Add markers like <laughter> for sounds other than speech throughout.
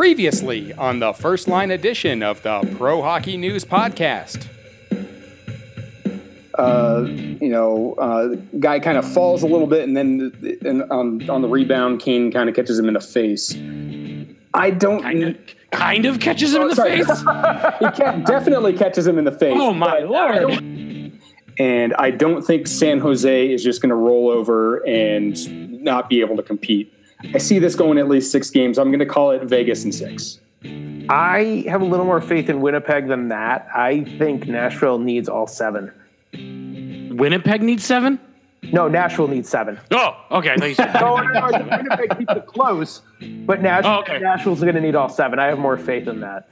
Previously on the first line edition of the Pro Hockey News Podcast. Uh, you know, uh, guy kind of falls a little bit, and then and on on the rebound, Kane kind of catches him in the face. I don't Kind of, kind of catches him in the Sorry. face. <laughs> he ca- definitely catches him in the face. Oh my but I lord! And I don't think San Jose is just going to roll over and not be able to compete. I see this going at least six games. I'm going to call it Vegas in six. I have a little more faith in Winnipeg than that. I think Nashville needs all seven. Winnipeg needs seven. No, Nashville needs seven. Oh, okay. I thought you said No, no, no. Winnipeg keeps it close, but Nashville, Oh, okay. Nashville's going to need all seven. I have more faith in that.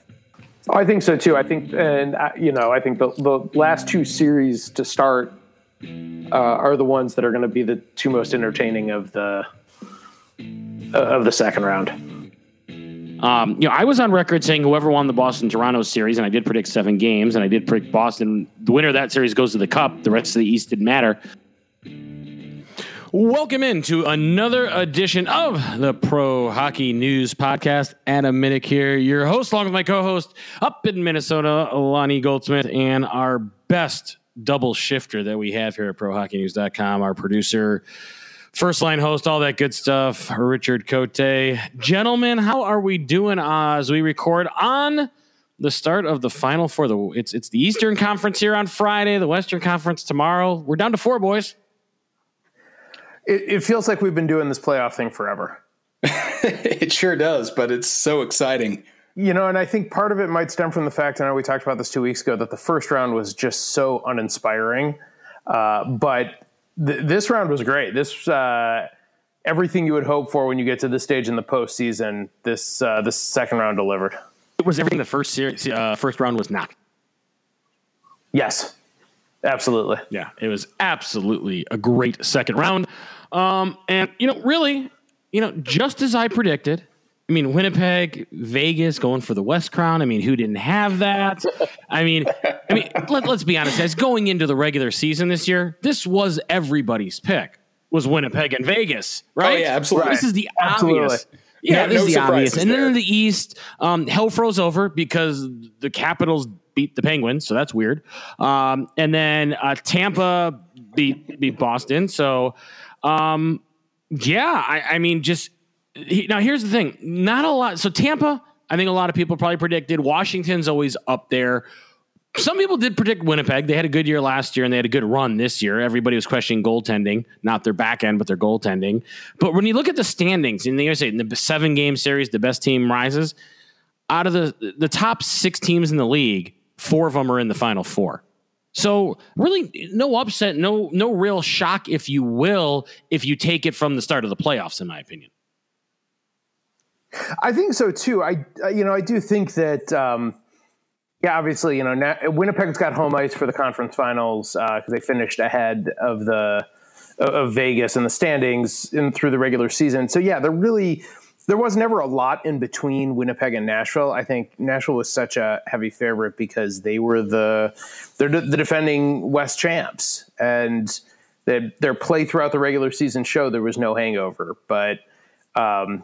Oh, I think so too. I think, and uh, you know, I think the, the last two series to start uh, are the ones that are going to be the two most entertaining of the of the second round. Um, you know, I was on record saying whoever won the Boston Toronto series, and I did predict seven games, and I did predict Boston. The winner of that series goes to the Cup. The rest of the East didn't matter. Welcome into another edition of the Pro Hockey News Podcast. Adam Minnick here, your host, along with my co-host up in Minnesota, Lonnie Goldsmith, and our best double shifter that we have here at ProHockeyNews.com, our producer, first line host, all that good stuff, Richard Cote. Gentlemen, how are we doing uh, as we record on the start of the final for the it's it's the Eastern Conference here on Friday, the Western Conference tomorrow. We're down to four boys. It, it feels like we've been doing this playoff thing forever. <laughs> It sure does, but it's so exciting. You know, and I think part of it might stem from the fact, I know we talked about this two weeks ago, that the first round was just so uninspiring. Uh, but th- this round was great. This uh, everything you would hope for when you get to this stage in the postseason. This uh, this second round delivered. It was everything the first series, uh, first round was not. Yes, absolutely. Yeah, it was absolutely a great second round. Um, and you know, really, you know, just as I predicted. I mean, Winnipeg, Vegas going for the West Crown. I mean, who didn't have that? I mean, I mean, let, let's be honest. As going into the regular season this year, this was everybody's pick. Was Winnipeg and Vegas, right? Oh, yeah, absolutely. This is the Absolutely. obvious. Yeah, No- this no is the obvious. And then in the East, um, hell froze over because the Capitals beat the Penguins, so that's weird. Um, and then uh, Tampa beat beat Boston. So, um, yeah, I, I mean, just he- now here's the thing: not a lot. So Tampa, I think a lot of people probably predicted. Washington's always up there. Some people did predict Winnipeg. They had a good year last year and they had a good run this year. Everybody was questioning goaltending, not their back end, but their goaltending. But when you look at the standings in the USA, in the seven game series, the best team rises. Out of the the top six teams in the league, four of them are in the final four. So really, no upset, no no real shock, if you will, if you take it from the start of the playoffs, in my opinion. I think so too. I, you know, I do think that. Um, yeah, obviously, you know, Na- Winnipeg's got home ice for the conference finals because they finished ahead of the of Vegas in the standings in through the regular season. So yeah, they're really there was never a lot in between Winnipeg and Nashville. I think Nashville was such a heavy favorite because they were the they're the defending West champs and their their play throughout the regular season showed there was no hangover, but. Um,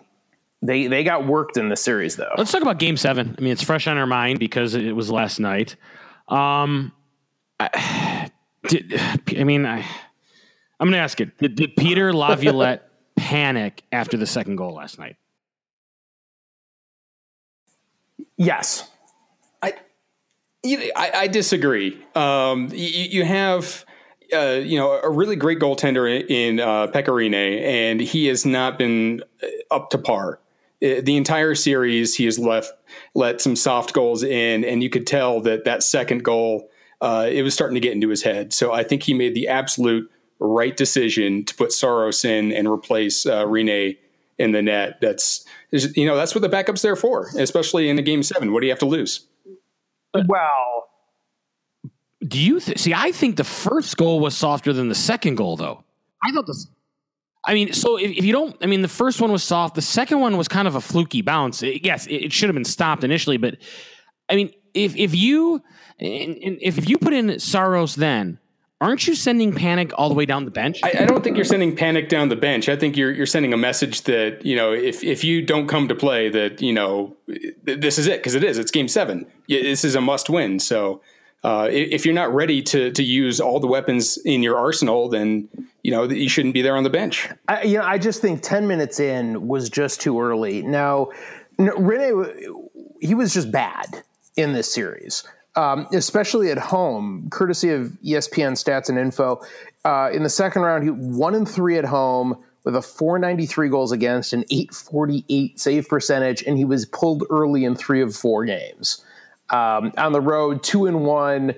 they they got worked in the series though. Let's talk about Game Seven. I mean, it's fresh on our mind because it was last night. Um, I, <sighs> did, I mean, I, I'm going to ask it. Did, did Peter Laviolette <laughs> panic after the second goal last night? Yes. You- I, I disagree. Um, you, you have, uh, you know, a really great goaltender in uh, Pekka Rinne, and he has not been uh, up to par. Uh, The entire series, he has left let some soft goals in, and you could tell that that second goal, uh, it was starting to get into his head. So I think he made the absolute right decision to put Soros in and replace uh, Rinne in the net. That's you know that's what the backup's there for, especially in a game seven. What do you have to lose? Well, Do you th- see? I think the first goal was softer than the second goal, though. I thought this. I mean, so if, if you don't, I mean, the first one was soft. The second one was kind of a fluky bounce. It- yes, it, it should have been stopped initially, but I mean, if if you and if you put in Saros then aren't you sending panic all the way down the bench? I, I, don't think you're sending panic down the bench. I think you're you're sending a message that you know if if you don't come to play, that you know this is it because it is. It's game seven. This is a must win. So uh, if you're not ready to to use all the weapons in your arsenal, then you know you shouldn't be there on the bench. I, you know, I just think ten minutes in was just too early. Now, Rinne, he was just bad in this series um, especially at home, courtesy of ESPN stats and info. Uh, in the second round, he one and three at home with a 493 goals against, an 848 save percentage, and he was pulled early in three of four games. Um, on the road, two and one,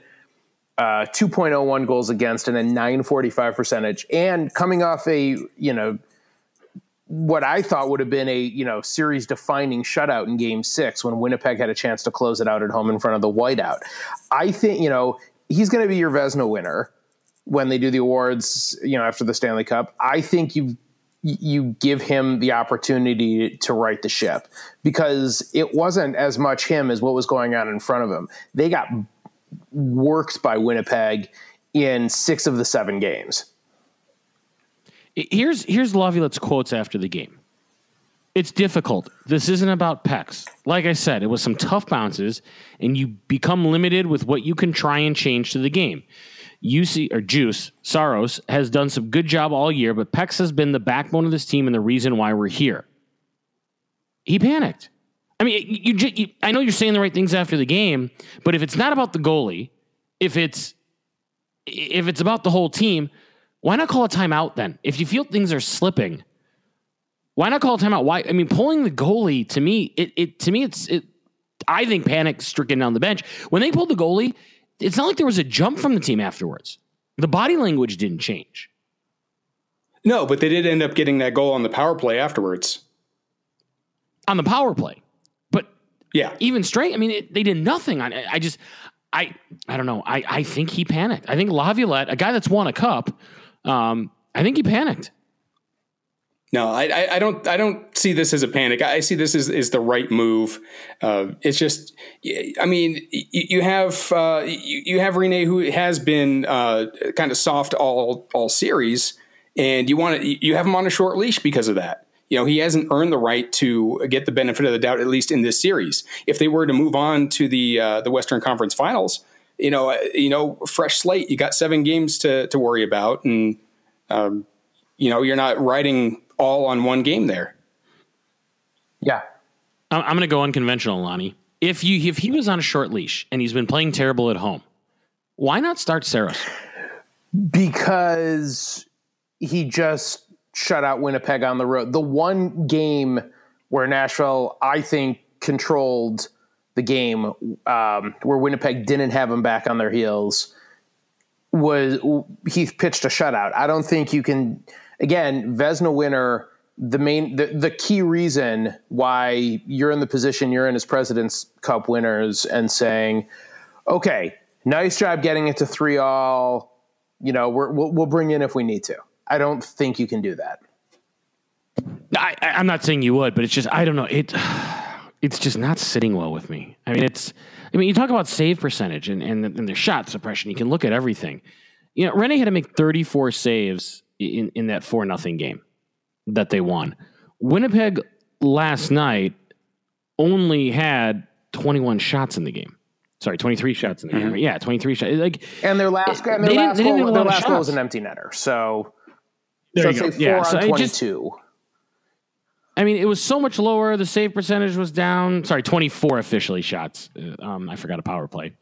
uh, 2.01 goals against, and a 945 percentage. And coming off a you know what I thought would have been a you know series defining shutout in Game Six when Winnipeg had a chance to close it out at home in front of the whiteout. I think you know he's going to be your Vezina winner when they do the awards. You know after the Stanley Cup, I think you you give him the opportunity to right the ship because it wasn't as much him as what was going on in front of him. They got worked by Winnipeg in six of the seven games. Here's here's Laviolette's quotes after the game. It's difficult. This isn't about pecs. Like I said, it was some tough bounces, and you become limited with what you can try and change to the game. UC or Juuse Saros has done some good job all year, but Pex has been the backbone of this team and the reason why we're here. He panicked. I mean, you, you, you, I know you're saying the right things after the game, but if it's not about the goalie, if it's if it's about the whole team, why not call a timeout then? If you feel things are slipping, why not call a timeout? Why? I mean, pulling the goalie to me, it, it to me, it's it. I think panic stricken down the bench when they pulled the goalie. It's not like there was a jump from the team afterwards. The body language didn't change. No, but they did end up getting that goal on the power play afterwards. On the power play, but yeah, even straight. I mean, it, they did nothing on it. I just, I, I don't know. I, I think he panicked. I think Laviolette, a guy that's won a cup, um, I think he panicked. No, I, I don't. I don't see this as a panic. I see this as, as the right move. Uh, it's just, I mean, you, you have uh, you, you, have Rinne who has been uh, kind of soft all all series, and you want to you have him on a short leash because of that. You know, he hasn't earned the right to get the benefit of the doubt, at least in this series. If they were to move on to the uh, the Western Conference Finals, you know, uh, you know, fresh slate. You got seven games to to worry about, and um, you know, you're not riding all on one game there. Yeah, I'm going to go unconventional, Lonnie. If you if he was on a short leash and he's been playing terrible at home, why not start Saros? Because he just shut out Winnipeg on the road. The one game where Nashville, I think, controlled the game um, where Winnipeg didn't have him back on their heels was he pitched a shutout. I don't think you can. Again, Vezina winner. The main, the, the key reason why you're in the position you're in as President's Cup winners and saying, okay, nice job getting it to three all. You know, we will we'll bring in if we need to. I don't think you can do that. I, I'm not saying you would, but it's just I don't know it <sighs> it's just not sitting well with me. I mean, it's. I mean, you talk about save percentage and and, and the shot suppression. You can look at everything. You know, Rinne had to make 34 saves in in that four nothing game that they won. Winnipeg last night only had 21 shots in the game. Sorry, 23 shots in the mm-hmm. game. Yeah, 23 shots. Like, and their last, and their last, goal, their last goal was an empty netter. So, there so you go. yeah, so 22. Just, I mean, it was so much lower. The save percentage was down. Sorry, 24 officially shots. Uh, um, I forgot a power play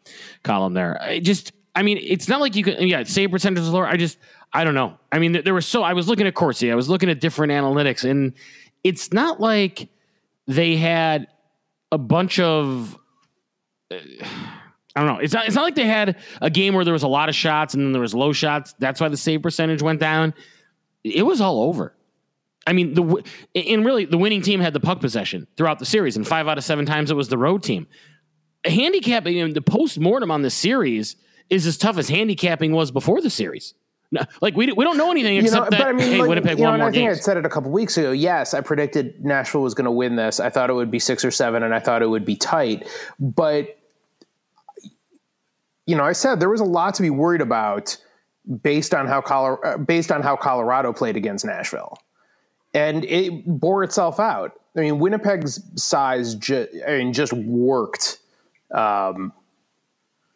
column there. I just, I mean, it's not like you can, yeah, save percentage was lower. I just, I don't know. I mean, there was so, I was looking at Corsi, I was looking at different analytics, and it's not like they had a bunch of, uh, <sighs> I don't know. It's not, it's not like they had a game where there was a lot of shots and then there was low shots. That's why the save percentage went down. It was all over. I mean, the and really the winning team had the puck possession throughout the series, and five out of seven times it was the road team. Handicapping you know, the post mortem on the series is as tough as handicapping was before the series. No, like we, we don't know anything except you know, that I mean, hey, like, Winnipeg you know, won more I think I said it a couple weeks ago. Yes, I predicted Nashville was going to win this. I thought it would be six or seven, and I thought it would be tight. But you know, I said there was a lot to be worried about based on how Colorado, based on how Colorado played against Nashville, and it bore itself out. I mean, Winnipeg's size, ju- I mean, just worked, um,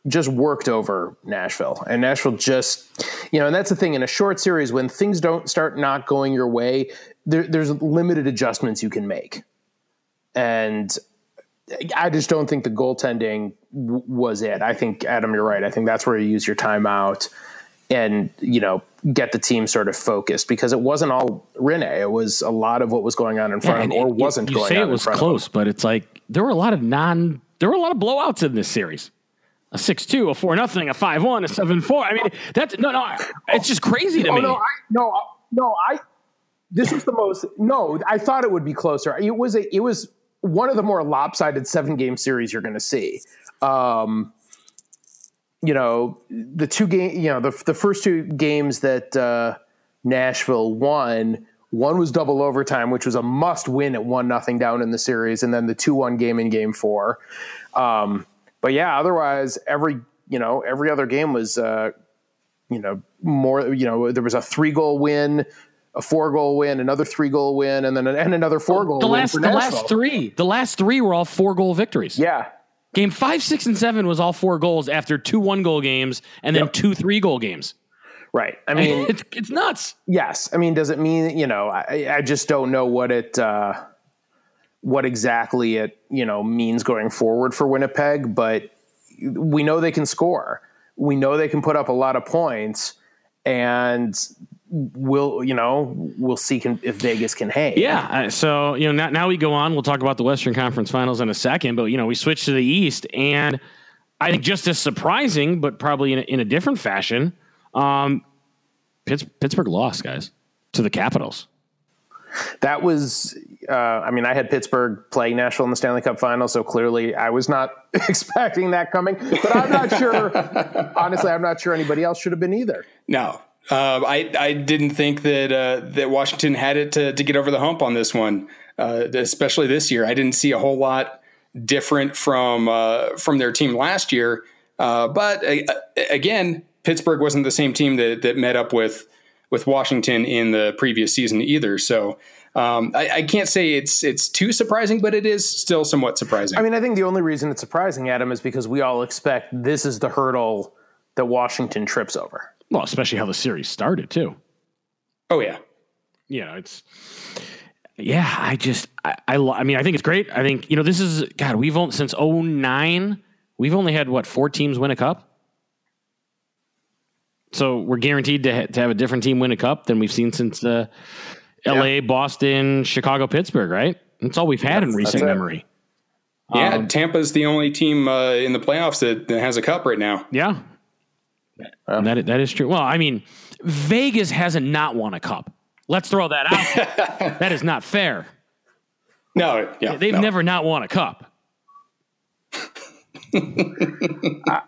just worked over Nashville, and Nashville just, you know, and that's the thing in a short series when things don't start not going your way, there, there's limited adjustments you can make, and I just don't think the goaltending w- was it. I think Adam, you're right. I think that's where you use your timeout and you know get the team sort of focused because it wasn't all Rinne. It was a lot of what was going on in front Yeah, of him or you- wasn't you going say it was close, but it's like there were a lot of non. There were a lot of blowouts in this series. A six two, a four nothing, a five one, a seven four. I mean, that's no, no. It's just crazy to. Oh me. no, I, no, I- no. I this was the most. No, I thought it would be closer. It was a. It was one of the more lopsided seven game series you're going to see. Um, you know the two game you know the, the first two games that uh, nashville won one was double overtime which was a must win at one nothing down in the series and then the 2-1 game in game four um, but yeah otherwise every you know every other game was uh, you know more you know there was a three goal win a four goal win another three goal win and then and another four goal the win last, the last three, the last three were all four goal victories. yeah Game five, six, and seven was all four goals after two one goal games and then Yep. two three goal games. right i <laughs> mean it's it's nuts. Yes, I mean, does it mean you know? I, I just don't know what it, uh, what exactly it you know means going forward for Winnipeg. But we know they can score. We know they can put up a lot of points, and we'll you know we'll see can, if Vegas can hang. Yeah. So you know now, now we go on. We'll talk about the Western Conference Finals in a second, but you know we switch to the East, and I think just as surprising, but probably in a, in a different fashion, um, Pittsburgh lost, guys, to the Capitals. That was. Uh, I mean, I had Pittsburgh playing Nashville in the Stanley Cup final, so clearly I was not <laughs> expecting that coming. But I'm not sure. <laughs> honestly, I'm not sure anybody else should have been either. No, uh, I I didn't think that uh, that Washington had it to, to get over the hump on this one, uh, especially this year. I didn't see a whole lot different from uh, from their team last year. Uh, but uh, again, Pittsburgh wasn't the same team that that met up with with Washington in the previous season either. So. Um, I, I can't say it's it's too surprising, but it is still somewhat surprising. I mean, I think the only reason it's surprising, Adam, is because we all expect this is the hurdle that Washington trips over. Well, especially how the series started too. oh yeah, yeah. it's yeah. I just I I, I mean I think it's great. I think you know this is God. We've only since 09, We've only had what four teams win a cup. So we're guaranteed to ha- to have a different team win a cup than we've seen since uh, L.A., Boston, Chicago, Pittsburgh. Right? That's all we've had in recent memory. Yeah, Um, Tampa's the only team uh, in the playoffs that, that has a cup right now. Yeah. That that is true. Well, I mean, Vegas hasn't not won a cup. Let's throw that out. <laughs> that is not fair. No, yeah, They've no. never not won a cup. I,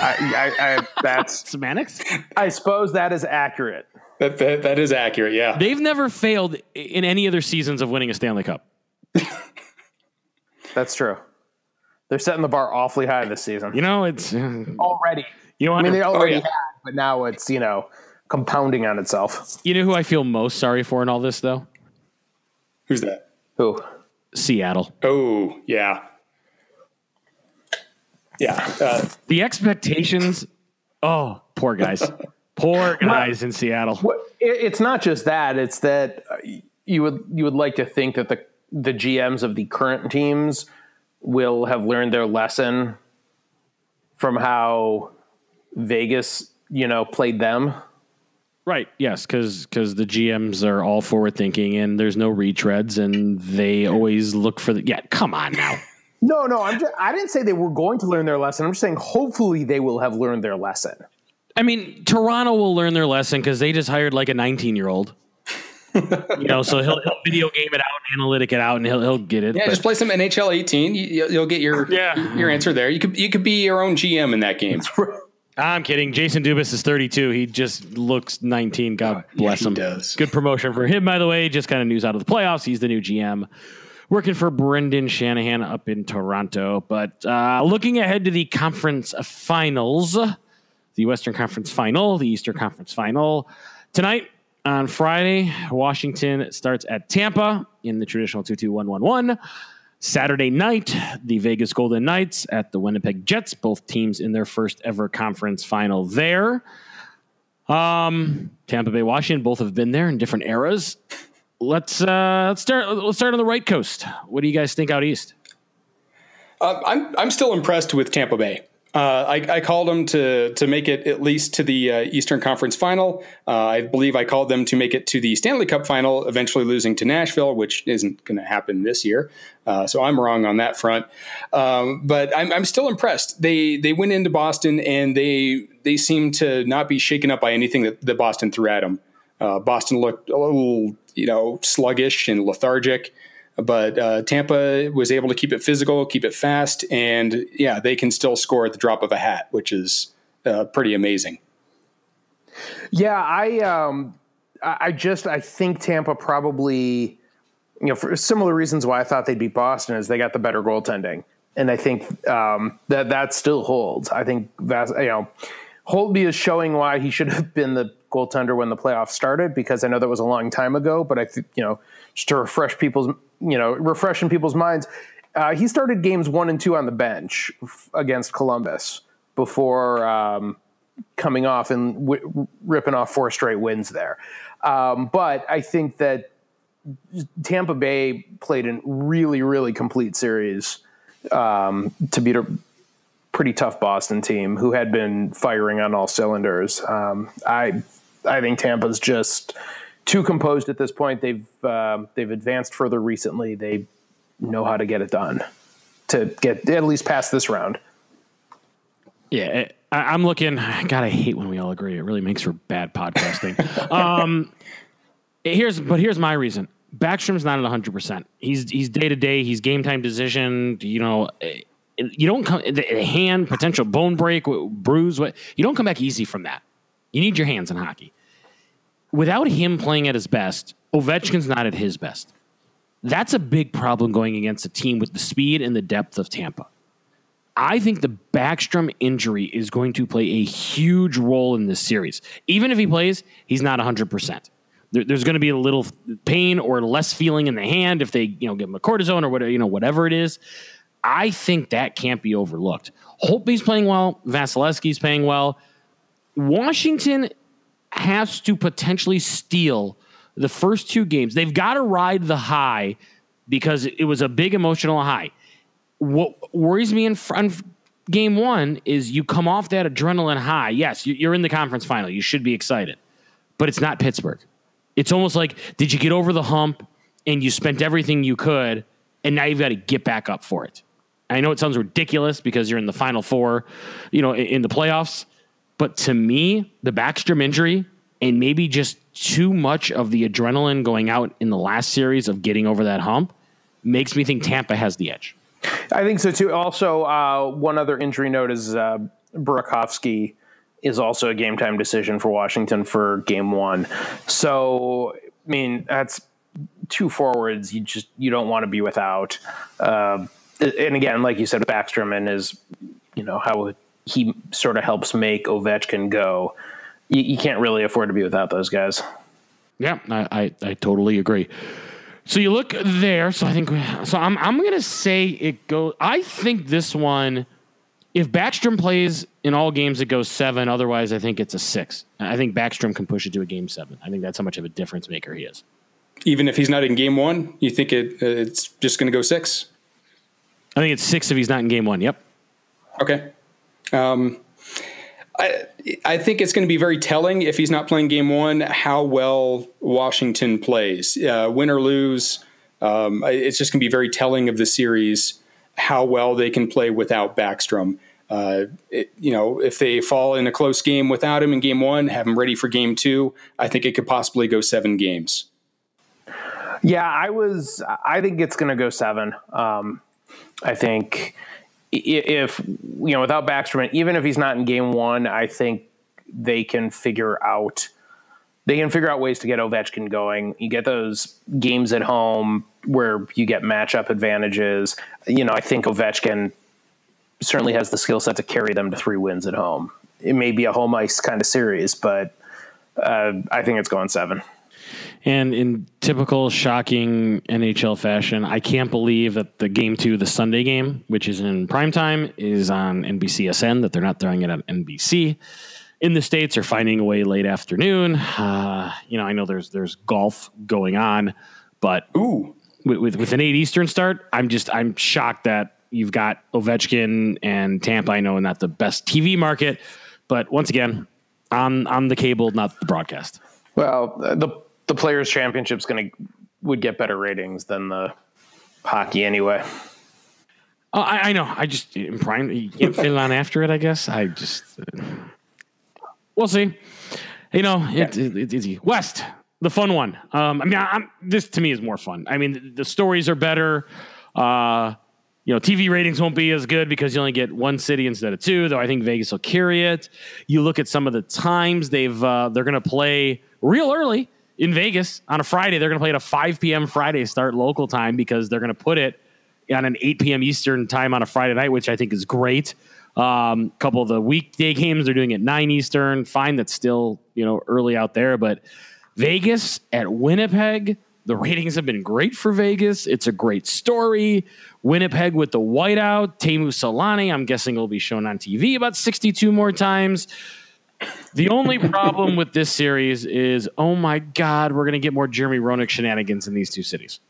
I, I, that's, Semantics? I suppose that is accurate. That, that, that is accurate. Yeah, They've never failed in any other seasons of winning a Stanley Cup. <laughs> That's true. They're setting the bar awfully high this season You know, it's uh, already. you know I mean, they already yeah. had, but now it's you know compounding on itself. you know who I feel most sorry for in all this though? who's that? Who? Seattle. Oh, yeah, yeah. Uh, The expectations. Oh, poor guys. poor <laughs> guys in Seattle. Well, it, it's not just that; it's that uh, you would you would like to think that the the GMs of the current teams will have learned their lesson from how Vegas, you know, played them. Right. Yes, because because the GMs are all forward thinking and there's no retreads and they always look for the. Yeah, come on now. No, no, I'm just, I didn't say they were going to learn their lesson. I'm just saying hopefully they will have learned their lesson. I mean, Toronto will learn their lesson because they just hired like a 19 year old. you know, so he'll, he'll video game it out and analytic it out and he'll, he'll get it. yeah, but- just play some NHL 18. You, you'll- you'll get your Yeah. your answer there. You could you could be your own GM in that game. I'm kidding. Jason Dubas is 32. He just looks 19. God bless he him. does. Good promotion for him, by the way. Just kind of news out of the playoffs. He's the new GM. Working for Brendan Shanahan up in Toronto. But uh, looking ahead to the conference finals, the Western Conference Final, the Eastern Conference Final tonight. On Friday, Washington starts at Tampa in the traditional 2 2 1 1 1. Saturday night, the Vegas Golden Knights at the Winnipeg Jets, both teams in their first ever conference final there. Um, Tampa Bay, Washington, both have been there in different eras. Let's uh, let's start. Let's start on the right coast. What do you guys think out east? Uh, I'm I'm still impressed with Tampa Bay. Uh, I, I, called them to to make it at least to the uh, Eastern Conference Final. Uh, I believe I called them to make it to the Stanley Cup Final, eventually losing to Nashville, which isn't going to happen this year. Uh, so I'm wrong on that front. Um, but I'm, I'm, still impressed. They they went into Boston and they they seem to not be shaken up by anything that, that Boston threw at them. Uh, Boston looked a little you know sluggish and lethargic. But uh, Tampa was able to keep it physical, keep it fast, and yeah, they can still score at the drop of a hat, which is uh, pretty amazing. Yeah, I um, I just I think Tampa probably you know for similar reasons why I thought they'd beat Boston is they got the better goaltending, and I think um, that that still holds. I think that's you know Holtby is showing why he should have been the goaltender when the playoffs started because I know that was a long time ago, but I think you know just to refresh people's you know, refreshing people's minds. Uh, he started games one and two on the bench f- against Columbus before um, coming off and w- ripping off four straight wins there. Um, but I think that Tampa Bay played a really, really complete series um, to beat pretty tough Boston team who had been firing on all cylinders. Um, I I think Tampa's just too composed at this point. They've uh, they've advanced further recently. They know how to get it done to get at least past this round. Yeah, I, am looking. God, I hate when we all agree. It really makes for bad podcasting. <laughs> um, here's but here's my reason. Backstrom's not at 100. percent He's he's day to day. He's game time decision. You know, eh, you don't come the hand potential bone break, bruise. What you don't come back easy from that. You need your hands in hockey without him playing at his best, Ovechkin's not at his best. That's a big problem going against a team with the speed and the depth of Tampa. I think the Backstrom injury is going to play a huge role in this series. Even if he plays, he's not 100%. There, there's going to be a little pain or less feeling in the hand if they, you know, give him a cortisone or whatever, you know, whatever it is. I think that can't be overlooked. Holtby's playing well. Vasilevskiy's playing well. Washington has to potentially steal the first two games. They've got to ride the high because it was a big emotional high. What worries me in front game one is you come off that adrenaline high. Yes, you're in the conference final. You should be excited, but it's not Pittsburgh. It's almost like did you get over the hump and you spent everything you could, and now you've got to get back up for it. I know it sounds ridiculous because you're in the final four, you know, in the playoffs. But to me, the Backstrom injury and maybe just too much of the adrenaline going out in the last series of getting over that hump makes me think Tampa has the edge. I think so too. Also, uh, one other injury note is uh, Burakovsky is also a game time decision for Washington for game one. So, I mean, that's two forwards you just you don't want to be without. Uh, and again, like you said, Backstrom and his, you know, how he sort of helps make Ovechkin go. You, you can't really afford to be without those guys. Yeah, I, I, I totally agree. So you look there. So I think so. I'm I'm gonna say it goes. I think this one, if Backstrom plays in all games, it goes seven. Otherwise, I think it's a six. I think Backstrom can push it to a game seven. I think that's how much of a difference maker he is. Even if he's not in game one, you think it it's just going to go six? I think it's six if he's not in game one. Yep. Okay. Um, I, I think it's going to be very telling if he's not playing game one how well Washington plays. Uh, win or lose, um, it's just going to be very telling of the series how well they can play without Backstrom. Uh, it, you know, if they fall in a close game without him in game one, have him ready for game two, I think it could possibly go seven games. Yeah, I was. I think it's going to go seven. Um, I think if you know without Backstrom, even if he's not in game one, I think they can figure out they can figure out ways to get Ovechkin going. You get those games at home where you get matchup advantages. You know, I think Ovechkin certainly has the skill set to carry them to three wins at home. it may be a home ice kind of series, but uh, I think it's going seven. And in typical shocking NHL fashion, I can't believe that the game two, the Sunday game, which is in prime time, is on NBCSN, that they're not throwing it on NBC. In the States, are finding a way late afternoon. Uh, you know, I know there's there's golf going on, but Ooh. with, with, with an eight Eastern start, I'm just I'm shocked that you've got Ovechkin and Tampa. I know not the best TV market, but once again, on on the cable, not the broadcast. Well, the the Players Championship's going to would get better ratings than the hockey anyway. Oh, I, I know. I just in prime. You can't <laughs> fit it on after it. I guess. I just. Uh, we'll see. You know, it, it, it's easy. West, the fun one. Um, I mean, I, am this to me is more fun. I mean, the, the stories are better. Uh, you know, TV ratings won't be as good because you only get one city instead of two. Though I think Vegas will carry it. You look at some of the times they've uh, they're going to play real early in Vegas on a Friday. They're going to play at a 5 p.m. Friday start local time because they're going to put it on an 8 p.m. Eastern time on a Friday night, which I think is great. A um, couple of the weekday games they're doing at 9 Eastern. Fine, that's still you know early out there, but Vegas at Winnipeg. The ratings have been great for Vegas. It's a great story. Winnipeg with the whiteout. Teemu Selanne, I'm guessing, will be shown on TV about 62 more times. The only problem with this series is, oh my God, we're going to get more Jeremy Roenick shenanigans in these two cities.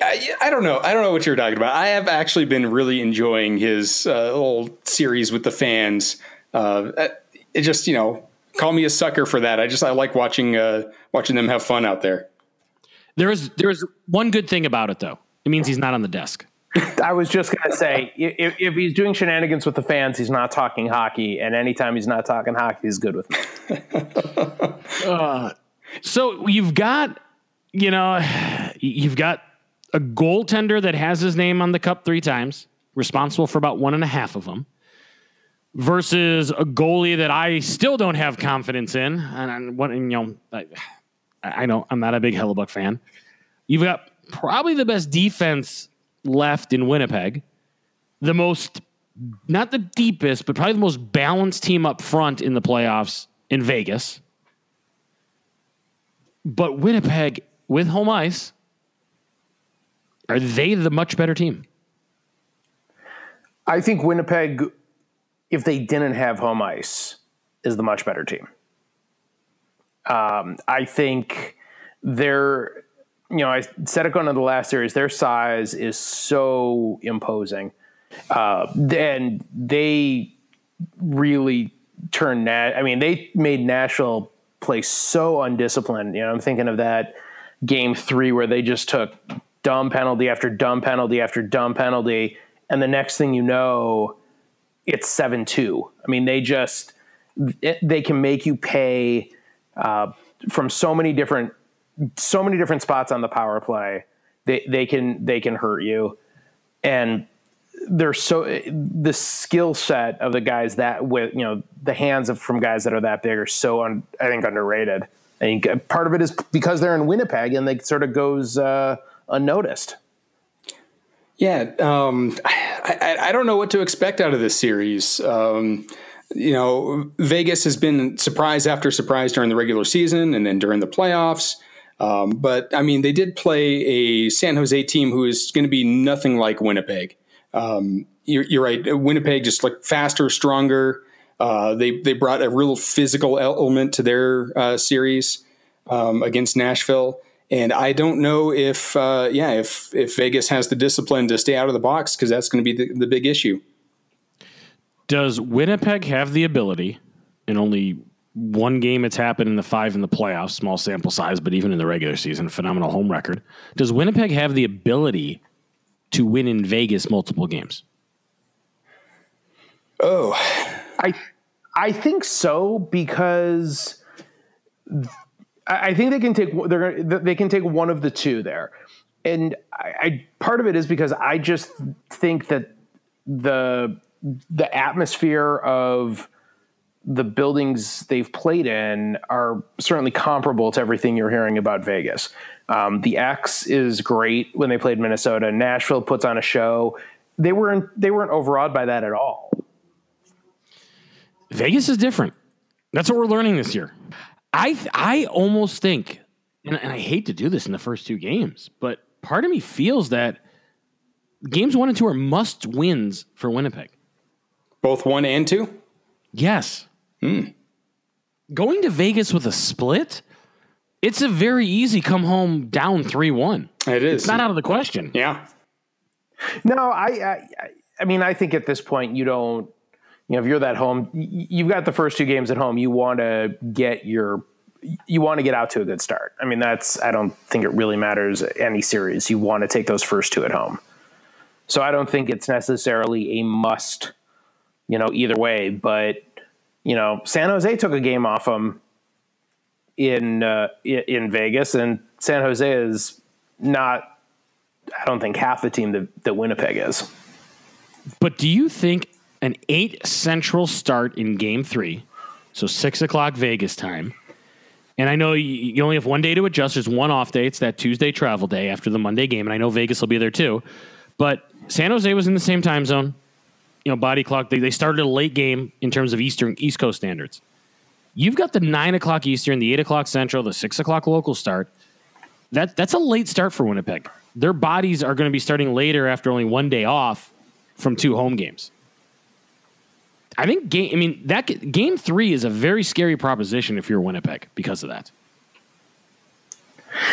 I, I, don't know. I don't know what you're talking about. I have actually been really enjoying his uh, little series with the fans. Uh, it just, you know, call me a sucker for that. I just I like watching uh, watching them have fun out there. There is there is one good thing about it though. It means he's not on the desk. I was just going to say, if, if, he's doing shenanigans with the fans, he's not talking hockey, and anytime he's not talking hockey, he's good with me. <laughs> uh, so you've got, you know, you've got a goaltender that has his name on the cup three times, responsible for about one and a half of them, versus a goalie that I still don't have confidence in, and, what you know, I, I know I'm not a big Hellebuyck fan. You've got probably the best defense left in Winnipeg, the most, not the deepest, but probably the most balanced team up front in the playoffs in Vegas. But Winnipeg with home ice, are they the much better team? I think Winnipeg, if they didn't have home ice, is the much better team. Um, I think they're you know, I said it into the last series, their size is so imposing. Uh, and they really turned Nat. I mean, they made Nashville play so undisciplined. You know, I'm thinking of that game three where they just took dumb penalty after dumb penalty after dumb penalty. And the next thing you know, it's 7 2. I mean, they just, they can make you pay uh, from so many different so many different spots on the power play. They they can they can hurt you, and they're so the skill set of the guys that with you know the hands of from guys that are that big are so un, I think underrated. I think part of it is because they're in Winnipeg and they sort of goes uh, unnoticed. Yeah, um, I, I, don't know what to expect out of this series. Um, you know, Vegas has been surprise after surprise during the regular season and then during the playoffs. Um, but I mean, they did play a San Jose team who is going to be nothing like Winnipeg. Um, you're, you're, right. Winnipeg just like faster, stronger. Uh, they they brought a real physical element to their uh, series um, against Nashville, and I don't know if uh, yeah if if Vegas has the discipline to stay out of the box because that's going to be the, the big issue. Does Winnipeg have the ability, and only one game it's happened in the five in the playoffs, small sample size, but even in the regular season, phenomenal home record. Does Winnipeg have the ability to win in Vegas multiple games? Oh, I I think so because I think they can take they're they can take one of the two there, and I, I part of it is because I just think that the the atmosphere of the buildings they've played in are certainly comparable to everything you're hearing about Vegas. Um, the X is great when they played Minnesota. Nashville puts on a show. They weren't they weren't overawed by that at all. Vegas is different. That's what we're learning this year. I th- I almost think, and, and I hate to do this in the first two games, but part of me feels that games one and two are must wins for Winnipeg. Both one and two? Yes. Hmm. Going to Vegas with a split, it's a very easy come home down 3 1. It is. It's not out of the question. yeah. No, I, I, I mean, I think at this point you don't. You know, if you're that home, you've got the first two games at home. You want to get your, you want to get out to a good start. I mean, that's. I don't think it really matters any series. You want to take those first two at home. So I don't think it's necessarily a must. You know, either way, but you know, San Jose took a game off them in uh, in Vegas, and San Jose is not I don't think half the team that, that Winnipeg is. But do you think an 8 central start in game three, so 6 o'clock Vegas time, and I know you only have one day to adjust. There's one off day. It's that Tuesday travel day after the Monday game, and I know Vegas will be there too. But San Jose was in the same time zone. You know, body clock. They, they started a late game in terms of Eastern East Coast standards. You've got the nine o'clock Eastern, the eight o'clock Central, the six o'clock local start. That that's a late start for Winnipeg. Their bodies are going to be starting later after only one day off from two home games. I think game. I mean that game three is a very scary proposition if you're Winnipeg because of that.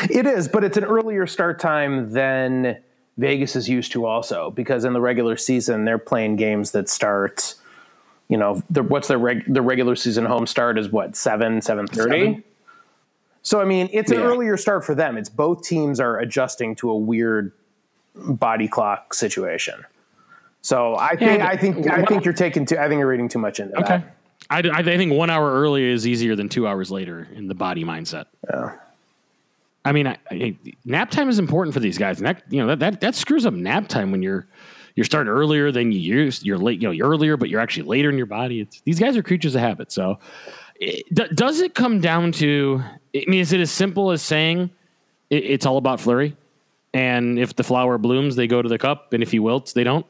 It is, but it's an earlier start time than Vegas is used to also because in the regular season they're playing games that start you know, the, what's their reg, the regular season home start is what, 7 7:30? Seven. So I mean, it's an Yeah. earlier start for them. It's both teams are adjusting to a weird body clock situation. So I think And- I think I think you're taking too I think you're reading too much into Okay. that. I, I think one hour earlier is easier than two hours later in the body mindset. I mean, I, I, nap time is important for these guys, and that you know that, that that screws up nap time when you're you're starting earlier than you used. You're late, you know, you're earlier, but you're actually later in your body. It's, these guys are creatures of habit. So, it, does it come down to? I mean, is it as simple as saying it, it's all about Fleury, and if the flower blooms, they go to the cup, and if he wilts, they don't?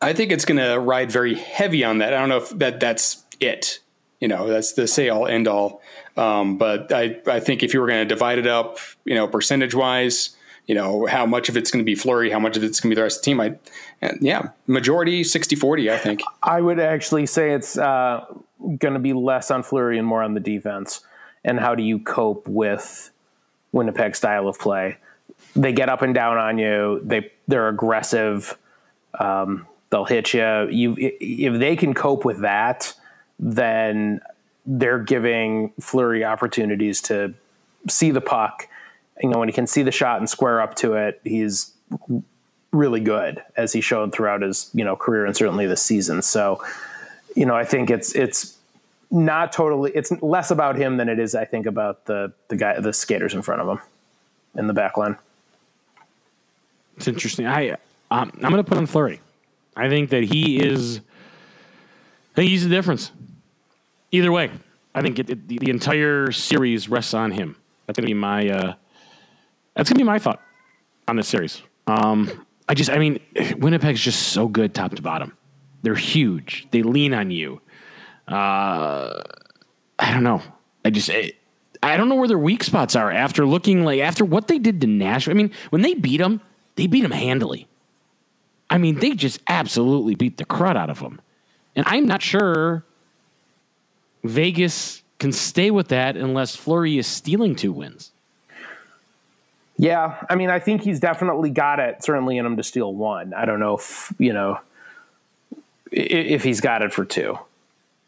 I think it's going to ride very heavy on that. I don't know if that that's it. You know, that's the say all end all. Um, but I, I think if you were going to divide it up, you know, percentage wise, you know, how much of it's going to be Fleury, how much of it's going to be the rest of the team. I, yeah, majority 60 40, I think. I would actually say it's uh, going to be less on Fleury and more on the defense. And how do you cope with Winnipeg style of play? They get up and down on you. They they're aggressive. Um, they'll hit you. You if they can cope with that, then they're giving Fleury opportunities to see the puck. You know, when he can see the shot and square up to it, he's really good as he showed throughout his you know career and certainly this season. So, you know, I think it's it's not totally it's less about him than it is I think about the the guy the skaters in front of him in the back line. It's interesting. I um, I'm going to put on Fleury. I think that he is. I think he's the difference. Either way, I think it, it, the, the entire series rests on him. That's to be my. Uh, that's to be my thought on this series. Um, I just, I mean, Winnipeg's just so good top to bottom. They're huge. They lean on you. Uh, I don't know. I just. I, I don't know where their weak spots are after looking like after what they did to Nashville. I mean, when they beat them, they beat them handily. I mean, they just absolutely beat the crud out of them. And I'm not sure Vegas can stay with that unless Fleury is stealing two wins. Yeah, I mean, I think he's definitely got it certainly in him to steal one. I don't know if you know if he's got it for two.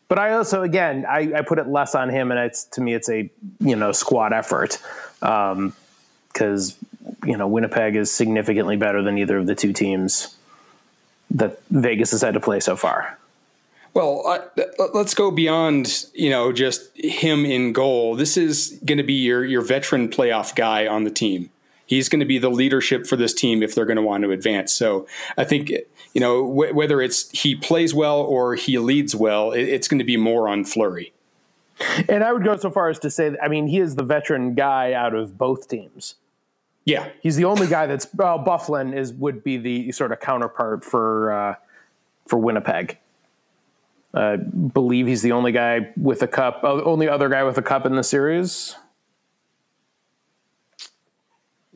But I also, again, I, I put it less on him, and it's to me, it's a you know squad effort um, because you know Winnipeg is significantly better than either of the two teams that Vegas has had to play so far. Well, uh, let's go beyond you know just him in goal. This is going to be your your veteran playoff guy on the team. He's going to be the leadership for this team if they're going to want to advance. So I think you know wh- whether it's he plays well or he leads well, it, it's going to be more on Fleury. And I would go so far as to say, that, I mean, he is the veteran guy out of both teams. Yeah, He's the only guy that's well, Byfuglien is would be the sort of counterpart for uh, for Winnipeg. I believe he's the only guy with a cup, uh, only other guy with a cup in the series.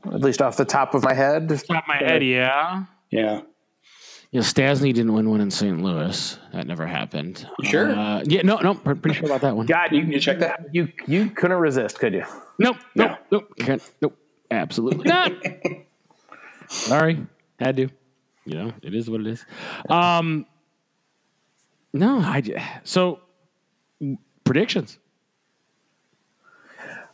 At least off the top of my head. Top of my head, yeah. Yeah. You know, Stastny didn't win one in St. Louis. That never happened. Sure? Uh, yeah, no, no, pre- pretty sure about that one. God, you, You check that? you you couldn't resist, could you? Nope, No. nope, nope, can't, nope, absolutely not. <laughs> Sorry, had to. You know, it is what it is. Um, no, I j- so predictions.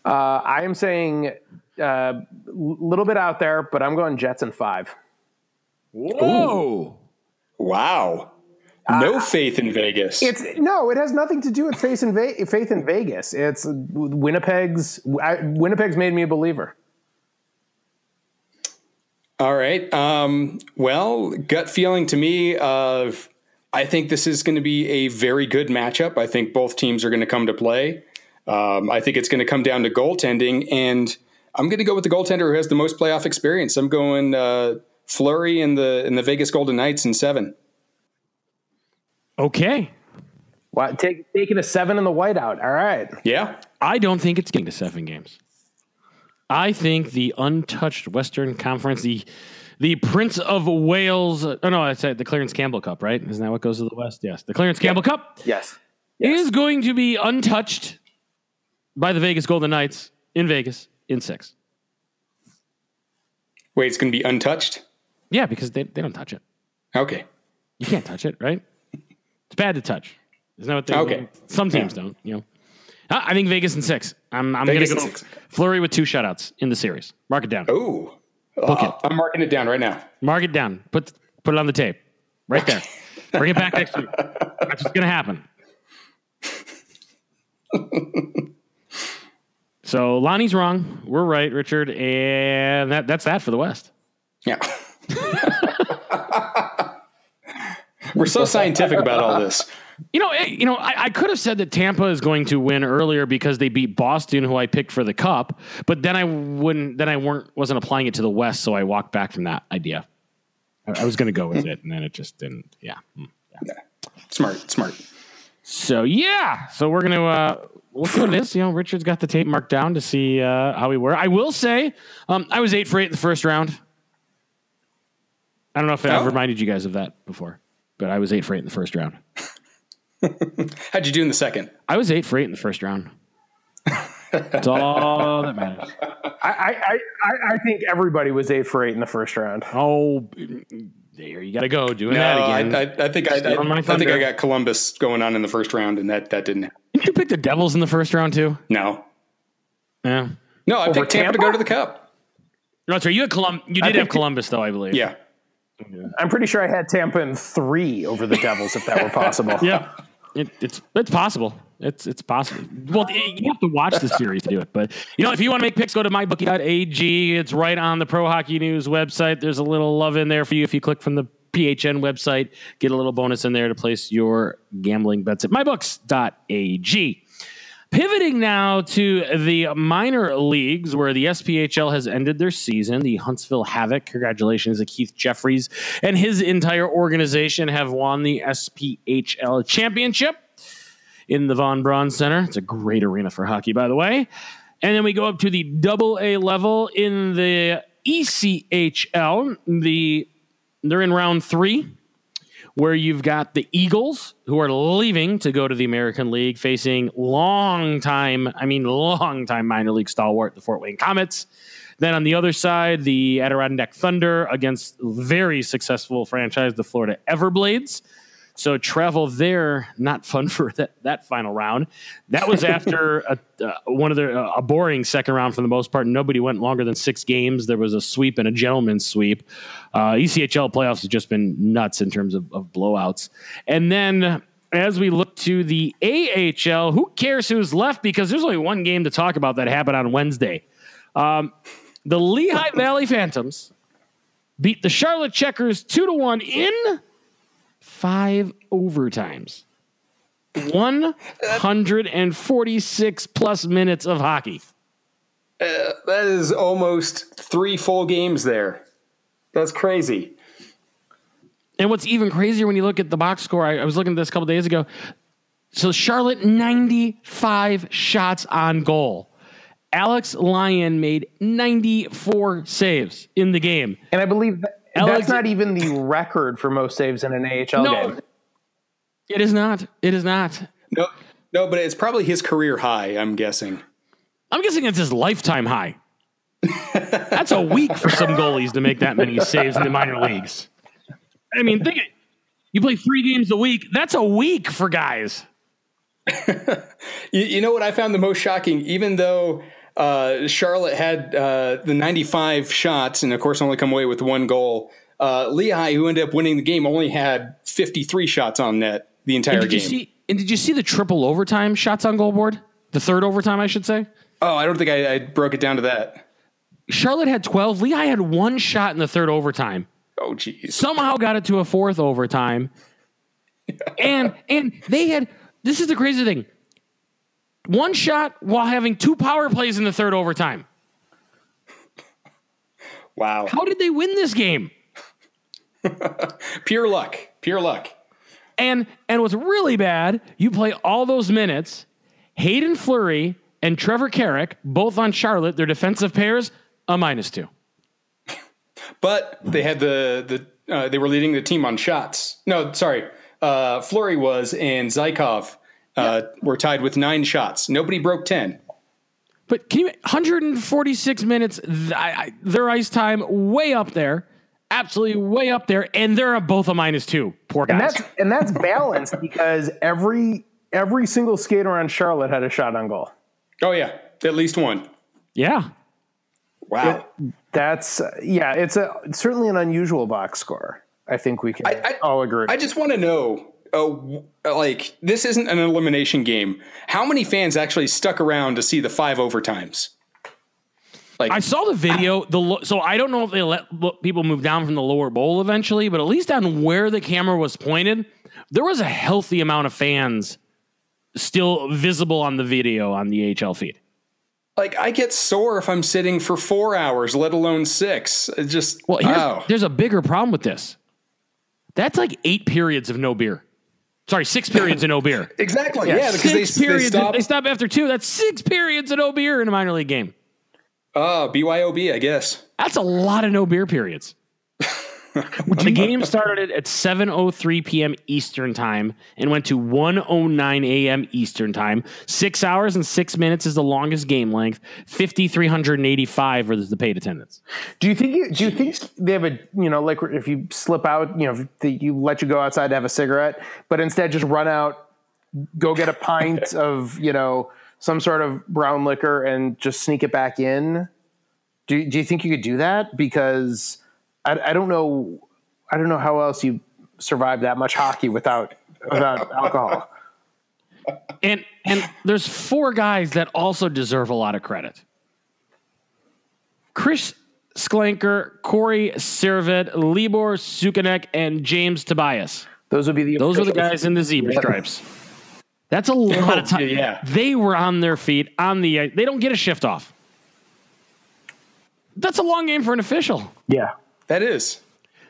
Uh, I am saying a uh, little bit out there, but I'm going Jets in five. Whoa! Wow. No faith in Vegas. It's no, it has nothing to do with faith in, Ve- faith in Vegas. It's Winnipeg's. I, Winnipeg's made me a believer. All right. Um, well, gut feeling to me of I think this is going to be a very good matchup. I think both teams are going to come to play. Um, I think it's going to come down to goaltending, and I'm going to go with the goaltender who has the most playoff experience. I'm going uh, Fleury in the in the Vegas Golden Knights in seven. Okay, Wow, take, taking a seven in the whiteout. All right. Yeah. I don't think it's getting to seven games. I think the untouched Western Conference, the the Prince of Wales. Oh no, I said the Clarence Campbell Cup, right? Isn't that what goes to the West? Yes, the Clarence Campbell Cup Yes. is going to be untouched by the Vegas Golden Knights in Vegas in six. Wait, it's going to be untouched. Yeah, because they, they don't touch it. Okay. You can't touch it, right? It's bad to touch. Isn't that what they? Okay. Some teams don't. You know. I think Vegas in six. I'm I'm gonna in go six. Fleury with two shutouts in the series. Mark it down. Ooh. Book Uh, it. I'm marking it down right now. Mark it down. Put put it on the tape. Right there. Bring it back next week. That's what's gonna happen. so Lonnie's wrong. We're right, Richard, and that that's that for the West. Yeah. <laughs> We're so scientific about all this. You know, eh, you know, I, I could have said that Tampa is going to win earlier because they beat Boston, who I picked for the Cup. But then I wouldn't. Then I weren't wasn't applying it to the West, so I walked back from that idea. I, I was going to go with it, and then it just didn't. Yeah. Hmm. Smart, smart. So yeah, so we're gonna uh, we'll see what it is. You know, Richard's got the tape marked down to see uh, how we were. I will say, um, I was eight for eight in the first round. I don't know if I Oh. reminded you guys of that before, but I was eight for eight in the first round. <laughs> How'd you do in the second? I was eight for eight in the first round. That's all that matters. I, I, I, I- I think everybody was eight for eight in the first round. Oh, there you got to go doing No, that I, again. I, I think I, I, I think I got Columbus going on in the first round, and that that didn't. happen. Didn't you pick the Devils in the first round too? No, Yeah. no, I Over picked Tampa, to go to the Cup. No, that's right. You had Colum- You did have Columbus though, I believe. Yeah, I'm pretty sure I had Tampa in three over the Devils, if that were possible. <laughs> Yeah, it, it's it's possible. It's it's possible. Well, you have to watch the series to do it. But you know, if you want to make picks, go to mybookie.ag. It's right on the Pro Hockey News website. There's a little love in there for you if you click from the PHN website. Get a little bonus in there to place your gambling bets at mybooks.ag. Pivoting now to the minor leagues where the SPHL has ended their season. The Huntsville Havoc, congratulations to Keith Jeffries and his entire organization have won the SPHL championship in the Von Braun Center. It's a great arena for hockey, by the way. And then we go up to the double A level in the ECHL. The they're in round three where you've got the Eagles who are leaving to go to the American League, facing long time, I mean, long time minor league stalwart, the Fort Wayne Komets. Then on the other side, the Adirondack Thunder against very successful franchise, the Florida Everblades. So travel there, not fun <laughs> for that, that final round. That was after a, uh, one of the a boring second round for the most part. Nobody went longer than six games. There was a sweep and a gentleman's sweep. Uh, ECHL playoffs have just been nuts in terms of, of blowouts. And then as we look to the AHL, who cares who's left? Because there's only one game to talk about that happened on Wednesday. Um, the Lehigh Valley Phantoms beat the Charlotte Checkers two to one in five overtimes. 146 plus minutes of hockey. Uh, that is almost three full games there. That's crazy. And what's even crazier when you look at the box score, I, I was looking at this a couple days ago. So Charlotte, 95 shots on goal. Alex Lyon made 94 saves in the game. And I believe that, Alex- that's not even the record for most saves in an AHL No, game. it is not. It is not. No, no, but it's probably his career high. I'm guessing. I'm guessing it's his lifetime high. That's a week for some goalies to make that many saves in the minor leagues. I mean, think it. You play three games a week. That's a week for guys. <laughs> You, you know what I found the most shocking? Even though uh, Charlotte had uh, the 95 shots and, of course, only come away with one goal, uh, Lehigh, who ended up winning the game, only had 53 shots on net the entire And did game. you see? And did you see the triple overtime shots on goal board? The third overtime, I should say. oh, I don't think I, I broke it down to that. Charlotte had 12. Lehigh had one shot in the third overtime. Oh, geez. Somehow got it to a fourth overtime. <laughs> And and they had this is the crazy thing. One shot while having two power plays in the third overtime. Wow. How did they win this game? <laughs> Pure luck. Pure luck. And and what's really bad, you play all those minutes. Haydn Fleury and Trevor Carrick, both on Charlotte, their defensive pairs, a minus two. <laughs> But they had the the uh, they were leading the team on shots. No, sorry, uh, Flurry was and Zykov uh, were tied with nine shots. Nobody broke ten. But can you 146 minutes? th- I, I, their ice time way up there, absolutely way up there, and they're both a minus two. Poor And guys. that's and that's <laughs> balanced because every every single skater on Charlotte had a shot on goal. Oh yeah, at least one. yeah. Wow. That's uh, yeah, it's a certainly an unusual box score. I think we can I- I- all agree. I just want to know, uh, like, this isn't an elimination game. How many fans actually stuck around to see the five overtimes? Like, I saw the video. <laughs> The lo- so I don't know if they let people move down from the lower bowl eventually, but at least on where the camera was pointed, there was a healthy amount of fans still visible on the video on the HL feed. like I get sore if I'm sitting for four hours, let alone six. It just Well, wow. there's a bigger problem with this. That's like eight periods of no beer. Sorry, six periods of no beer. <laughs> Exactly. Yeah, because they, six they periods. stop. They stop after two. That's six periods of no beer in a minor league game. Ah, oh, BYOB, I guess. That's a lot of no beer periods. <laughs> the game started at 7:03 p.m. Eastern time and went to 1:09 a.m. Eastern time. Six hours and six minutes is the longest game length. 5,385 is the paid attendance. do you think you, do you think they have a you know like if you slip out you know if they, you let you go outside to have a cigarette, but instead just run out, go get a pint <laughs> of you know some sort of brown liquor and just sneak it back in? Do do you think you could do that? Because I, I don't know I don't know how else you survive that much hockey without without <laughs> alcohol. And and there's four guys that also deserve a lot of credit. Chris Schlenker, Corey Syvret, Libor Suchanek, and James Tobias. Those would be the Those are the guys in the zebra stripes. That's a lot of oh, time. yeah. They were on their feet on the. They don't get a shift off. That's a long game for an official. Yeah. That is.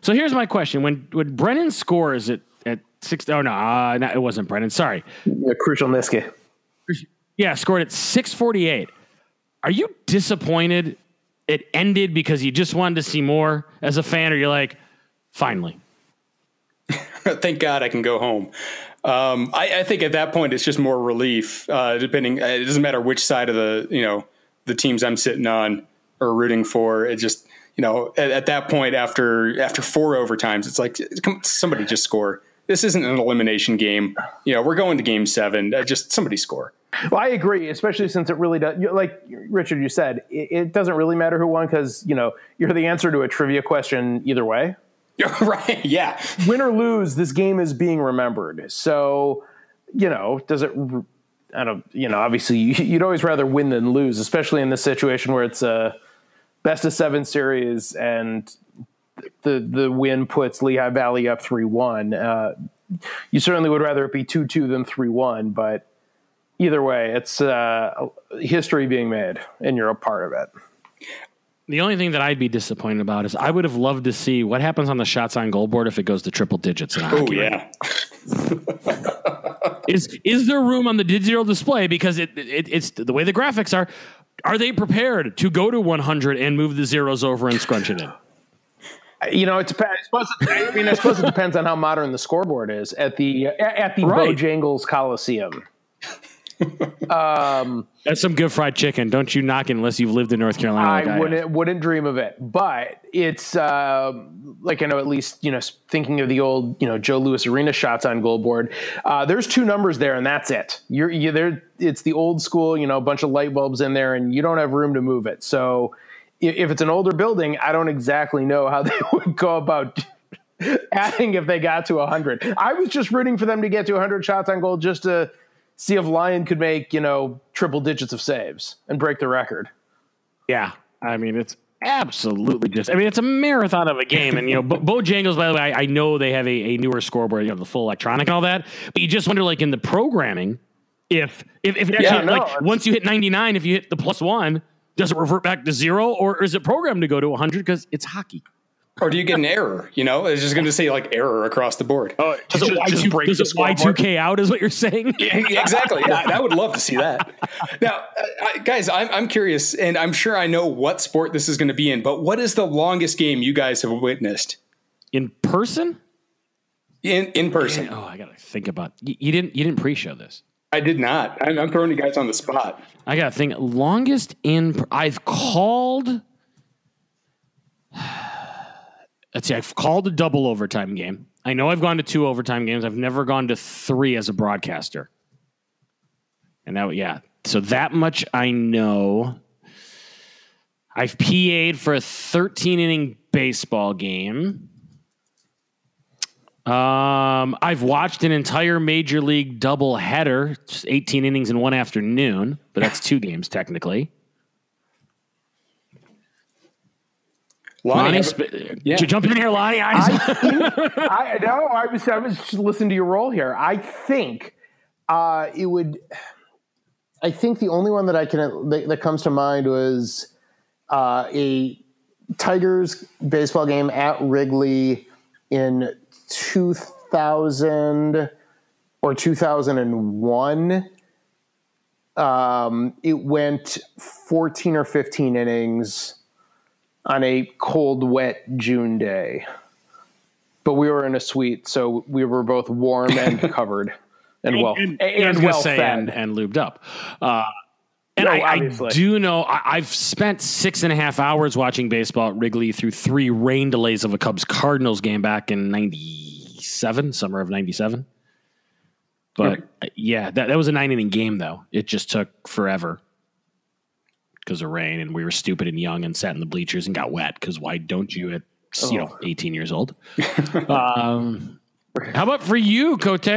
So here's my question: When when Brennan scores at at six, oh no, uh, no, it wasn't Brennan. Sorry, yeah crucial Niski. yeah, scored at six forty eight. Are you disappointed it ended because you just wanted to see more as a fan, or you're like, finally? <laughs> Thank God I can go home. Um, I, I think at that point it's just more relief. Uh, depending, uh, it doesn't matter which side of the you know the teams I'm sitting on or rooting for. It just you know at, at that point after after four overtimes, it's like come, somebody just score. This isn't an elimination game. You know we're going to game seven. Uh, just somebody score. Well, I agree, especially since it really does. Like Richard, you said, it, it doesn't really matter who won because you know you're the answer to a trivia question either way. <laughs> right? Yeah. Win or lose, this game is being remembered. So, you know, does it? I don't. You know, obviously, you- <laughs> you'd always rather win than lose, especially in this situation where it's a best of seven series and the the win puts Lehigh Valley up three one. Uh, you certainly would rather it be two two than three one, but either way, it's uh, history being made, and you're a part of it. The only thing that I'd be disappointed about is I would have loved to see what happens on the shots on goal board if it goes to triple digits Oh yeah. Is is there room on the digital display because it, it it's the way the graphics are? Are they prepared to go to 100 and move the zeros over and scrunch it in? <laughs> You know, it depends. I, mean, I suppose it depends on how modern the scoreboard is at the at the Right. Bojangles Coliseum. That's some good fried chicken. Don't you knock it unless you've lived in North Carolina. like I wouldn't wouldn't dream of it, but it's uh, like I know at least you know thinking of the old you know Joe Louis Arena shots on goal board. Uh, there's two numbers there, and that's it. You're you there. It's the old school, you know, a bunch of light bulbs in there, and you don't have room to move it. So if it's an older building, I don't exactly know how <laughs> they would go about. <laughs> Adding if they got to 100. I was just rooting for them to get to 100 shots on goal just to see if Lyon could make, you know, triple digits of saves and break the record. Yeah, I mean it's absolutely just. I mean it's a marathon of a game, and you know Bo- <laughs> Bojangles. By the way, I, I know they have a, a newer scoreboard, you know, the full electronic, and all that. But you just wonder, like in the programming, if if if it Yeah, actually no, like once you hit ninety nine, if you hit the plus one, does it revert back to zero, or is it programmed to go to one hundred because it's hockey? Or do you get an error? You know, it's just going to say like error across the board. Oh, Does it Y two does it Y two K out? Is what you're saying? <laughs> Yeah, exactly. Yeah, I would love to see that. Now, uh, I, guys, I'm, I'm curious, and I'm sure I know what sport this is going to be in, but what is the longest game you guys have witnessed In person? in in person? Oh, I gotta think about. You, you didn't you didn't pre-show this. I did not. I'm, I'm throwing you guys on the spot. I gotta think. Longest in I've called. Let's see. I've called a double overtime game. I know I've gone to two overtime games. I've never gone to three as a broadcaster. And now, yeah. So that much I know. I've PA'd for a 13 inning baseball game. Um, I've watched an entire major league double header, 18 innings in one afternoon, but that's two games technically. Lonnie, Lonnie, have- sp- yeah. j- jump in here, Lonnie. I, I no, I was I was just listening to your role here. I think uh, it would. I think the only one that I can that, that comes to mind was uh, a Tigers baseball game at Wrigley in two thousand or two thousand and one. Um, it went fourteen or fifteen innings on a cold, wet June day but we were in a suite, so we were both warm and <laughs> covered and well and, was gonna well fed. and, and lubed up. Uh, and No, I, I do know I, I've spent six and a half hours watching baseball at Wrigley through three rain delays of a Cubs Cardinals game back in '97, summer of '97. But uh, yeah, that, that was a nine inning game though. It just took forever because of rain, and we were stupid and young and sat in the bleachers and got wet. Because why don't you at you know 18 years old? <laughs> um, how about for you, Cote?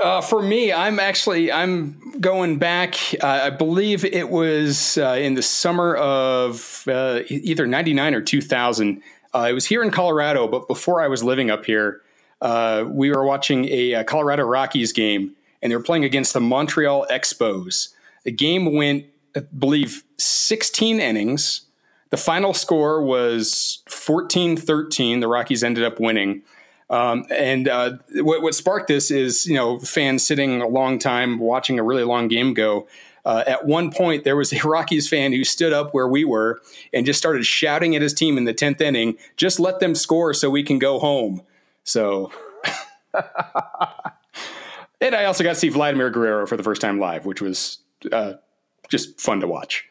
Uh, for me, I'm actually I'm going back. Uh, I believe it was uh, in the summer of uh, either '99 or 2000. Uh, it was here in Colorado, but before I was living up here, uh, we were watching a, uh Colorado Rockies game, and they were playing against the Montreal Expos. The game went, I believe, 16 innings. The final score was 14-13. The Rockies ended up winning. Um, and uh, what, what sparked this is, you know, fans sitting a long time watching a really long game go. Uh, at one point, there was a <laughs> Rockies fan who stood up where we were and just started shouting at his team in the 10th inning, just let them score so we can go home. So. <laughs> and I also got to see Vladimir Guerrero for the first time live, which was uh, just fun to watch.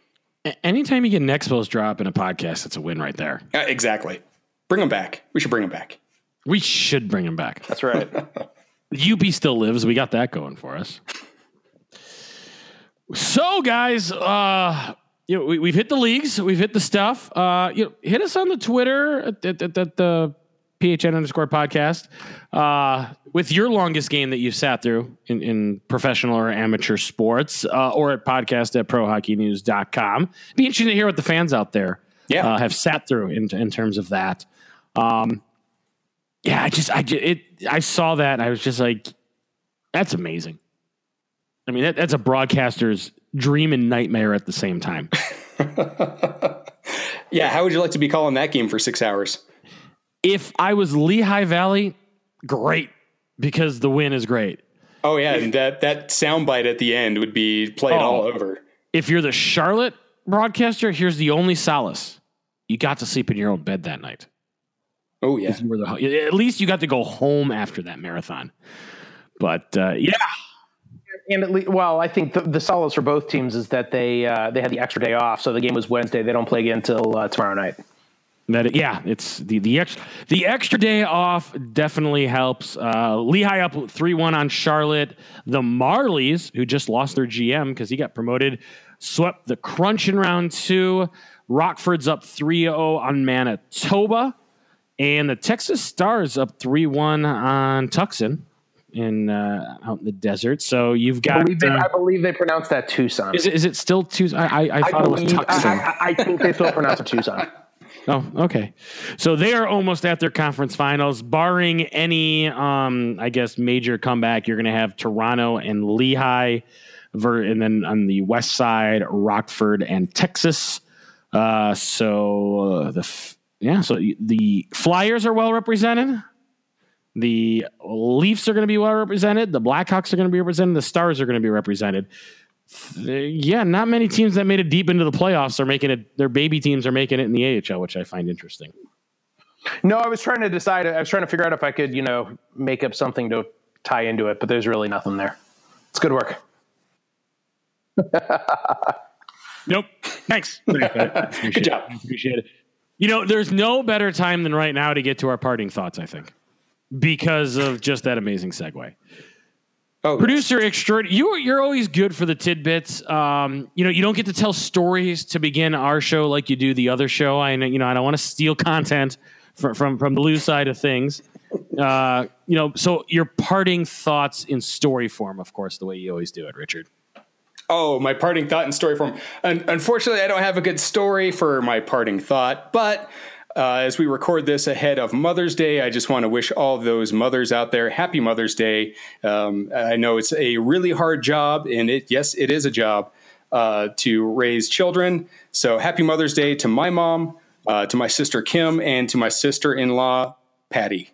A- Anytime you get an Expos drop in a podcast, it's a win right there. Uh, exactly. Bring them back. We should bring them back. We should bring them back. That's right. <laughs> UP still lives. We got that going for us. So, guys, uh, you know, we, we've hit the leagues, we've hit the stuff. Uh, you know, hit us on the Twitter at, at, at, at the PHN underscore podcast uh, with your longest game that you've sat through in, in professional or amateur sports, uh, or at podcast at prohockeynews.com. Be interesting to hear what the fans out there Yeah. uh, have sat through in, in terms of that. Um, yeah, I just, I it, I saw that and I was just like, that's amazing. I mean, that, that's a broadcaster's dream and nightmare at the same time. <laughs> <laughs> Yeah, how would you like to be calling that game for six hours? If I was Lehigh Valley, great because the win is great. Oh yeah, and that that soundbite at the end would be played Oh. all over. If you're the Charlotte broadcaster, here's the only solace: you got to sleep in your own bed that night. Oh yeah. You were the- at least you got to go home after that marathon. But uh, yeah, And at least, well, I think the, the solace for both teams is that they uh, they had the extra day off, so the game was Wednesday. They don't play again until uh, tomorrow night. That yeah, it's the the extra the extra day off definitely helps. Uh, Lehigh up three one on Charlotte. The Marlies, who just lost their GM because he got promoted, swept the Crunch in round two. Rockford's up 3-0 on Manitoba, and the Texas Stars up three one on Tucson in uh, out in the desert. So you've I got. believe, they, uh, I believe they pronounce that Tucson. is it, is it still Tucson? I, I, I thought it was believe- Tucson. I, I, I think they still pronounce it Tucson. <laughs> Oh, okay. So they are almost at their conference finals, barring any, um, I guess, major comeback. You're going to have Toronto and Lehigh, and then on the west side, Rockford and Texas. Uh, so uh, the f- yeah, so the Flyers are well represented. The Leafs are going to be well represented. The Blackhawks are going to be represented. The Stars are going to be represented. Th- Yeah, not many teams that made it deep into the playoffs are making it. Their baby teams are making it in the AHL, which I find interesting. No, I was trying to decide. I was trying to figure out if I could, you know, make up something to tie into it, but there's really nothing there. It's good work. <laughs> Nope. Thanks. <laughs> Good job. Appreciate it. You know, there's no better time than right now to get to our parting thoughts. I think because of just that amazing segue. Oh, Producer extraordinary, you you're always good for the tidbits. Um, you know, you don't get to tell stories to begin our show like you do the other show. I you know, I don't want to steal content from from from the Lou side of things. Uh, you know, so your parting thoughts in story form, of course, the way you always do it, Richard. Oh, my parting thought in story form. Un- unfortunately, I don't have a good story for my parting thought, but uh, as we record this ahead of Mother's Day, I just want to wish all those mothers out there happy Mother's Day. Um, I know it's a really hard job, and it yes, it is a job uh, to raise children. So happy Mother's Day to my mom, uh, to my sister Kim, and to my sister-in-law Patty.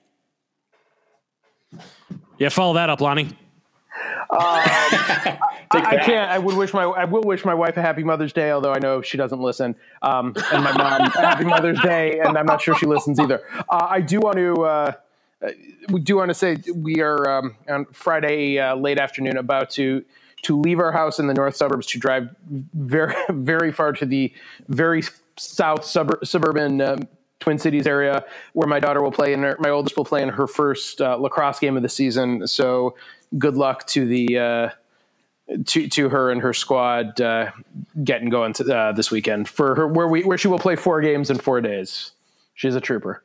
Yeah, follow that up, Lonnie. Take I that. can't. I would wish my. I will wish my wife a happy Mother's Day, although I know she doesn't listen. Um, and my mom happy Mother's Day, and I'm not sure she listens either. Uh, I do want to. Uh, uh, we do want to say we are um, on Friday uh, late afternoon about to to leave our house in the north suburbs to drive very <laughs> very far to the very south subur- suburban. Um, Twin Cities area, where my daughter will play, and my oldest will play in her first uh, lacrosse game of the season. So, good luck to the uh, to to her and her squad uh, getting going to, uh, this weekend for her where we where she will play four games in four days. She's a trooper.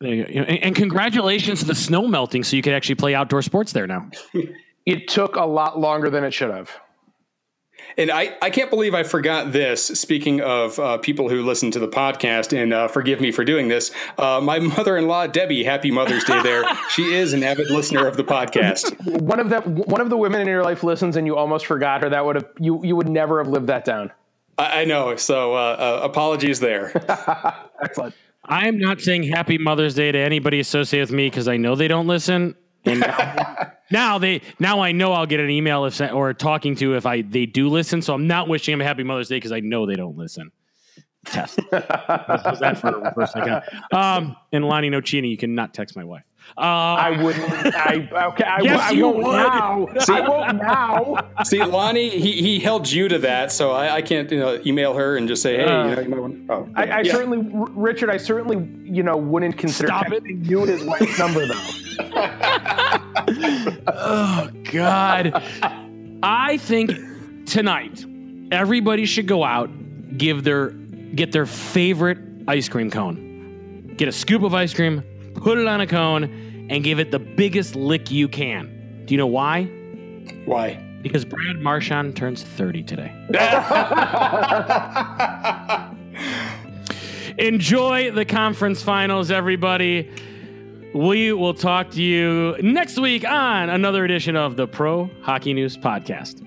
There you go. And, and congratulations to the snow melting, so you can actually play outdoor sports there now. <laughs> It took a lot longer than it should have. And I, I can't believe I forgot this. Speaking of uh, people who listen to the podcast, and uh, forgive me for doing this, uh, my mother in law, Debbie, happy Mother's Day there. <laughs> she is an avid listener of the podcast. One of the one of the women in your life listens, and you almost forgot her. That would have you you would never have lived that down. I, I know. So uh, uh, apologies there. <laughs> Excellent. I am not saying Happy Mother's Day to anybody associated with me because I know they don't listen. And now, <laughs> now they now I know I'll get an email if or talking to if I they do listen. So I'm not wishing them a Happy Mother's Day because I know they don't listen. Test. <laughs> How's that for a reverse? Um, and Lonnie Nocini, you cannot text my wife. Uh, I wouldn't. I okay. I, Yes, I you won't would. now. I won't now. See, Lonnie, he, he held you to that, so I, I can't you know, email her and just say, hey, Uh, you know, you might want. Oh, I, I yeah. certainly, Richard. I certainly, you know, wouldn't consider Stop it. you his wife's number though. Oh God. I think tonight everybody should go out, give their get their favorite ice cream cone. Get a scoop of ice cream, put it on a cone, and give it the biggest lick you can. Do you know why? Why? Because Brad Marchand turns 30 today. <laughs> Enjoy the conference finals, everybody. We will talk to you next week on another edition of the Pro Hockey News Podcast.